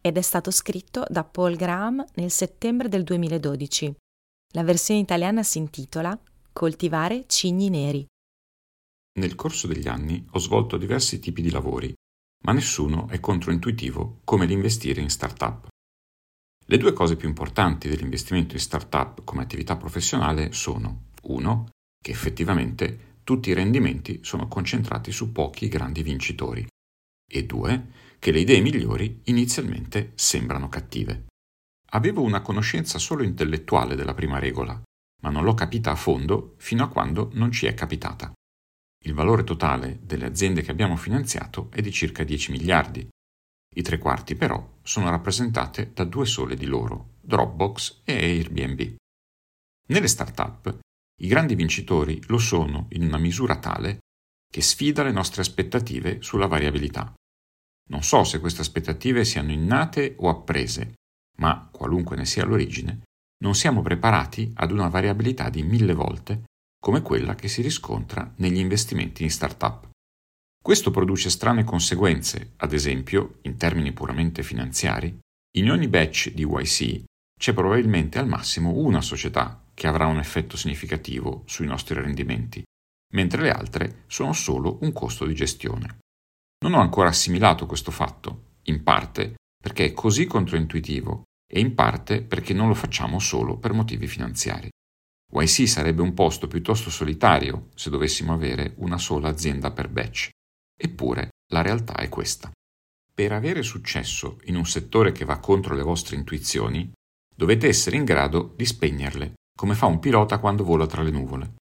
ed è stato scritto da Paul Graham nel settembre del 2012. La versione italiana si intitola Coltivare cigni neri. Nel corso degli anni ho svolto diversi tipi di lavori, ma nessuno è controintuitivo come l'investire in start-up. Le due cose più importanti dell'investimento in start-up come attività professionale sono 1. che effettivamente tutti i rendimenti sono concentrati su pochi grandi vincitori e 2 che le idee migliori inizialmente sembrano cattive. Avevo una conoscenza solo intellettuale della prima regola, ma non l'ho capita a fondo fino a quando non ci è capitata. Il valore totale delle aziende che abbiamo finanziato è di circa 10 miliardi. I tre quarti però sono rappresentate da due sole di loro, Dropbox e Airbnb. Nelle start-up i grandi vincitori lo sono in una misura tale che sfida le nostre aspettative sulla variabilità. Non so se queste aspettative siano innate o apprese, ma, qualunque ne sia l'origine, non siamo preparati ad una variabilità di mille volte come quella che si riscontra negli investimenti in start-up. Questo produce strane conseguenze, ad esempio, in termini puramente finanziari, in ogni batch di YC c'è probabilmente al massimo una società che avrà un effetto significativo sui nostri rendimenti, mentre le altre sono solo un costo di gestione. Non ho ancora assimilato questo fatto, in parte perché è così controintuitivo e in parte perché non lo facciamo solo per motivi finanziari. YC sarebbe un posto piuttosto solitario se dovessimo avere una sola azienda per batch. Eppure la realtà è questa. Per avere successo in un settore che va contro le vostre intuizioni, dovete essere in grado di spegnerle, come fa un pilota quando vola tra le nuvole.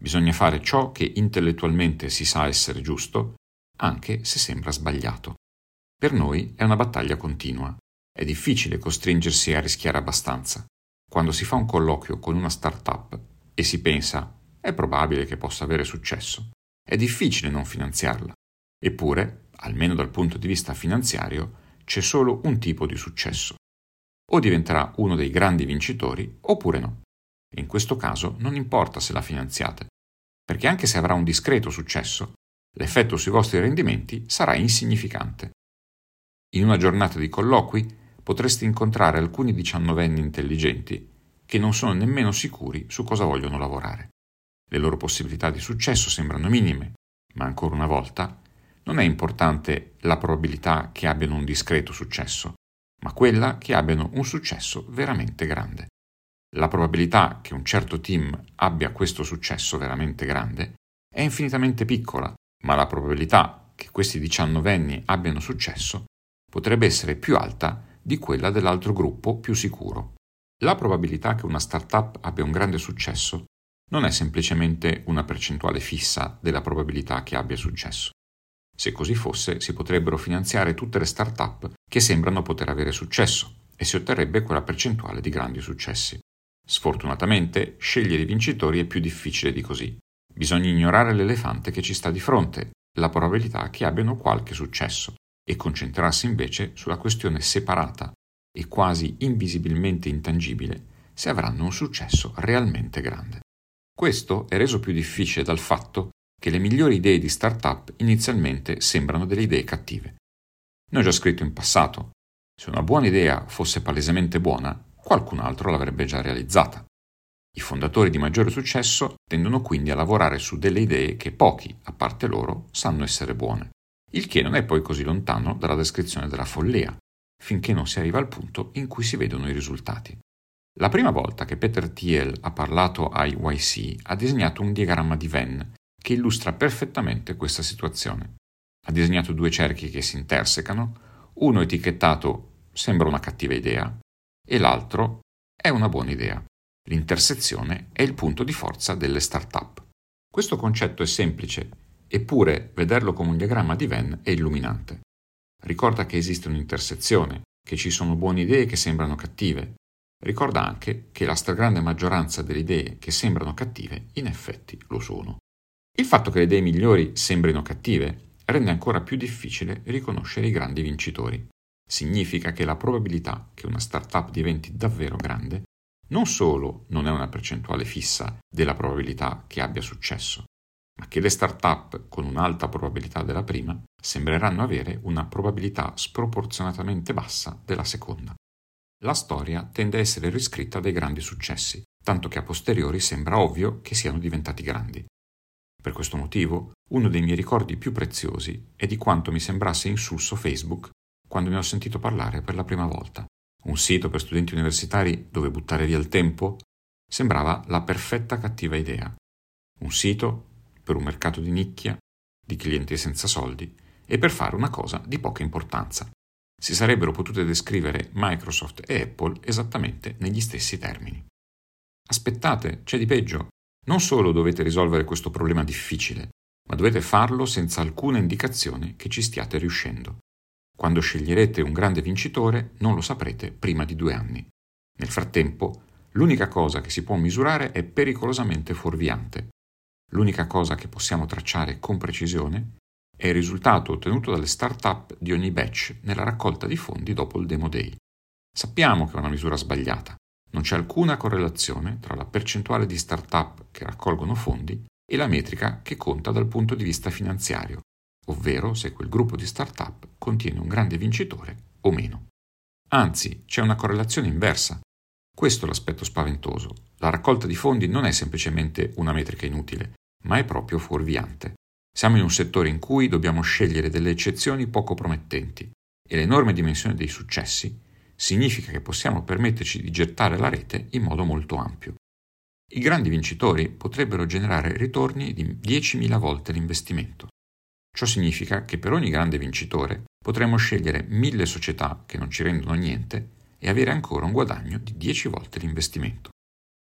Bisogna fare ciò che intellettualmente si sa essere giusto anche se sembra sbagliato. Per noi è una battaglia continua. È difficile costringersi a rischiare abbastanza. Quando si fa un colloquio con una startup e si pensa è probabile che possa avere successo, è difficile non finanziarla. Eppure, almeno dal punto di vista finanziario, c'è solo un tipo di successo. O diventerà uno dei grandi vincitori oppure no. In questo caso non importa se la finanziate, perché anche se avrà un discreto successo, l'effetto sui vostri rendimenti sarà insignificante. In una giornata di colloqui potreste incontrare alcuni diciannovenni intelligenti che non sono nemmeno sicuri su cosa vogliono lavorare. Le loro possibilità di successo sembrano minime, ma ancora una volta non è importante la probabilità che abbiano un discreto successo, ma quella che abbiano un successo veramente grande. La probabilità che un certo team abbia questo successo veramente grande è infinitamente piccola ma la probabilità che questi diciannovenni abbiano successo potrebbe essere più alta di quella dell'altro gruppo più sicuro. La probabilità che una startup abbia un grande successo non è semplicemente una percentuale fissa della probabilità che abbia successo. Se così fosse, si potrebbero finanziare tutte le startup che sembrano poter avere successo e si otterrebbe quella percentuale di grandi successi. Sfortunatamente, scegliere i vincitori è più difficile di così. Bisogna ignorare l'elefante che ci sta di fronte, la probabilità che abbiano qualche successo, e concentrarsi invece sulla questione separata e quasi invisibilmente intangibile se avranno un successo realmente grande. Questo è reso più difficile dal fatto che le migliori idee di startup inizialmente sembrano delle idee cattive. Ne ho già scritto in passato. Se una buona idea fosse palesemente buona, qualcun altro l'avrebbe già realizzata. I fondatori di maggiore successo tendono quindi a lavorare su delle idee che pochi, a parte loro, sanno essere buone. Il che non è poi così lontano dalla descrizione della follia, finché non si arriva al punto in cui si vedono i risultati. La prima volta che Peter Thiel ha parlato ai YC ha disegnato un diagramma di Venn che illustra perfettamente questa situazione. Ha disegnato due cerchi che si intersecano, uno etichettato sembra una cattiva idea e l'altro è una buona idea. L'intersezione è il punto di forza delle start-up. Questo concetto è semplice, eppure vederlo come un diagramma di Venn è illuminante. Ricorda che esiste un'intersezione, che ci sono buone idee che sembrano cattive, ricorda anche che la stragrande maggioranza delle idee che sembrano cattive in effetti lo sono. Il fatto che le idee migliori sembrino cattive rende ancora più difficile riconoscere i grandi vincitori. Significa che la probabilità che una startup diventi davvero grande non solo non è una percentuale fissa della probabilità che abbia successo, ma che le start-up con un'alta probabilità della prima sembreranno avere una probabilità sproporzionatamente bassa della seconda. La storia tende a essere riscritta dai grandi successi, tanto che a posteriori sembra ovvio che siano diventati grandi. Per questo motivo, uno dei miei ricordi più preziosi è di quanto mi sembrasse insulso Facebook quando ne ho sentito parlare per la prima volta. Un sito per studenti universitari dove buttare via il tempo sembrava la perfetta cattiva idea. Un sito per un mercato di nicchia, di clienti senza soldi e per fare una cosa di poca importanza. Si sarebbero potute descrivere Microsoft e Apple esattamente negli stessi termini. Aspettate, c'è di peggio. Non solo dovete risolvere questo problema difficile, ma dovete farlo senza alcuna indicazione che ci stiate riuscendo. Quando sceglierete un grande vincitore non lo saprete prima di due anni. Nel frattempo, l'unica cosa che si può misurare è pericolosamente fuorviante L'unica cosa che possiamo tracciare con precisione è il risultato ottenuto dalle start-up di ogni batch nella raccolta di fondi dopo il Demo Day. Sappiamo che è una misura sbagliata. Non c'è alcuna correlazione tra la percentuale di start-up che raccolgono fondi e la metrica che conta dal punto di vista finanziario, ovvero se quel gruppo di start-up contiene un grande vincitore o meno. Anzi, c'è una correlazione inversa. Questo è l'aspetto spaventoso. La raccolta di fondi non è semplicemente una metrica inutile, ma è proprio fuorviante. Siamo in un settore in cui dobbiamo scegliere delle eccezioni poco promettenti e l'enorme dimensione dei successi significa che possiamo permetterci di gettare la rete in modo molto ampio. I grandi vincitori potrebbero generare ritorni di 10.000 volte l'investimento. Ciò significa che per ogni grande vincitore potremmo scegliere mille società che non ci rendono niente e avere ancora un guadagno di 10 volte l'investimento.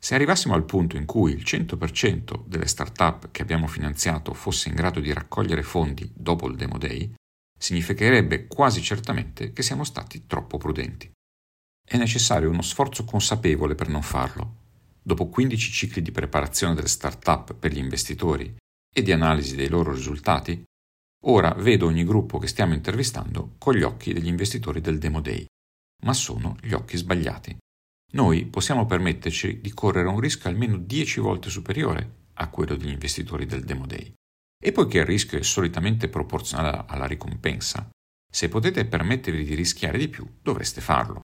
Se arrivassimo al punto in cui il 100% delle start-up che abbiamo finanziato fosse in grado di raccogliere fondi dopo il Demo Day, significherebbe quasi certamente che siamo stati troppo prudenti. È necessario uno sforzo consapevole per non farlo. Dopo 15 cicli di preparazione delle start-up per gli investitori e di analisi dei loro risultati, ora vedo ogni gruppo che stiamo intervistando con gli occhi degli investitori del Demo Day, ma sono gli occhi sbagliati noi possiamo permetterci di correre un rischio almeno 10 volte superiore a quello degli investitori del Demo Day. E poiché il rischio è solitamente proporzionale alla ricompensa, se potete permettervi di rischiare di più, dovreste farlo.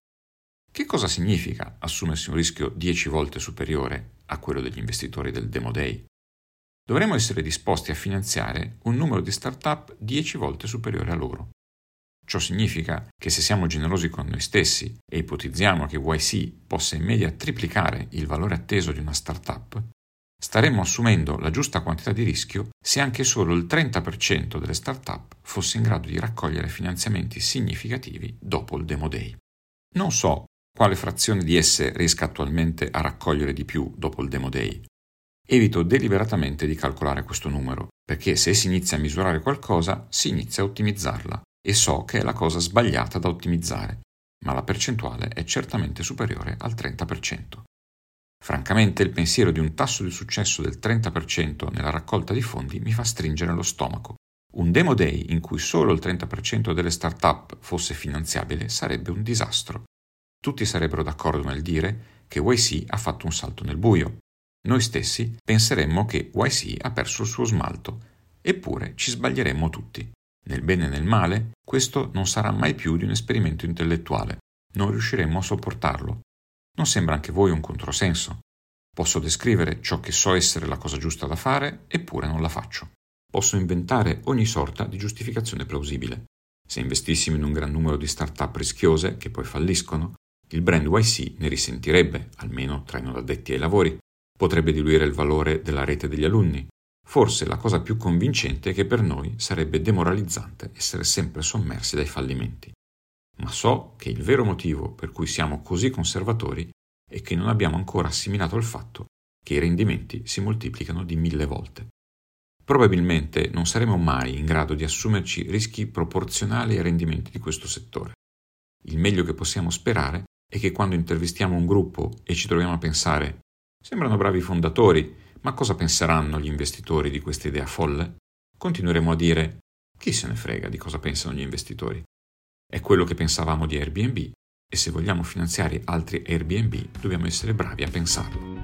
Che cosa significa assumersi un rischio 10 volte superiore a quello degli investitori del Demo Day? Dovremmo essere disposti a finanziare un numero di start-up 10 volte superiore a loro. Ciò significa che se siamo generosi con noi stessi e ipotizziamo che YC possa in media triplicare il valore atteso di una startup, staremmo assumendo la giusta quantità di rischio se anche solo il 30% delle startup fosse in grado di raccogliere finanziamenti significativi dopo il Demo Day. Non so quale frazione di esse riesca attualmente a raccogliere di più dopo il Demo Day. Evito deliberatamente di calcolare questo numero, perché se si inizia a misurare qualcosa, si inizia a ottimizzarla e so che è la cosa sbagliata da ottimizzare, ma la percentuale è certamente superiore al 30%. Francamente il pensiero di un tasso di successo del 30% nella raccolta di fondi mi fa stringere lo stomaco. Un demo day in cui solo il 30% delle start-up fosse finanziabile sarebbe un disastro. Tutti sarebbero d'accordo nel dire che YC ha fatto un salto nel buio. Noi stessi penseremmo che YC ha perso il suo smalto, eppure ci sbaglieremmo tutti. Nel bene e nel male, questo non sarà mai più di un esperimento intellettuale. Non riusciremo a sopportarlo. Non sembra anche voi un controsenso. Posso descrivere ciò che so essere la cosa giusta da fare, eppure non la faccio. Posso inventare ogni sorta di giustificazione plausibile. Se investissimo in un gran numero di start-up rischiose che poi falliscono, il brand YC ne risentirebbe, almeno tra i non addetti ai lavori. Potrebbe diluire il valore della rete degli alunni, Forse la cosa più convincente è che per noi sarebbe demoralizzante essere sempre sommersi dai fallimenti. Ma so che il vero motivo per cui siamo così conservatori è che non abbiamo ancora assimilato il fatto che i rendimenti si moltiplicano di mille volte. Probabilmente non saremo mai in grado di assumerci rischi proporzionali ai rendimenti di questo settore. Il meglio che possiamo sperare e che quando intervistiamo un gruppo e ci troviamo a pensare sembrano bravi fondatori, ma cosa penseranno gli investitori di questa idea folle? Continueremo a dire chi se ne frega di cosa pensano gli investitori. È quello che pensavamo di Airbnb e se vogliamo finanziare altri Airbnb dobbiamo essere bravi a pensarlo.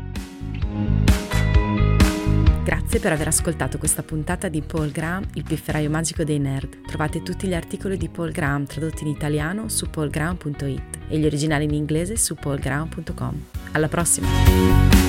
Grazie per aver ascoltato questa puntata di Paul Graham, il pifferaio magico dei nerd. Trovate tutti gli articoli di Paul Graham tradotti in italiano su paulgraham.it e gli originali in inglese su paulgraham.com. Alla prossima!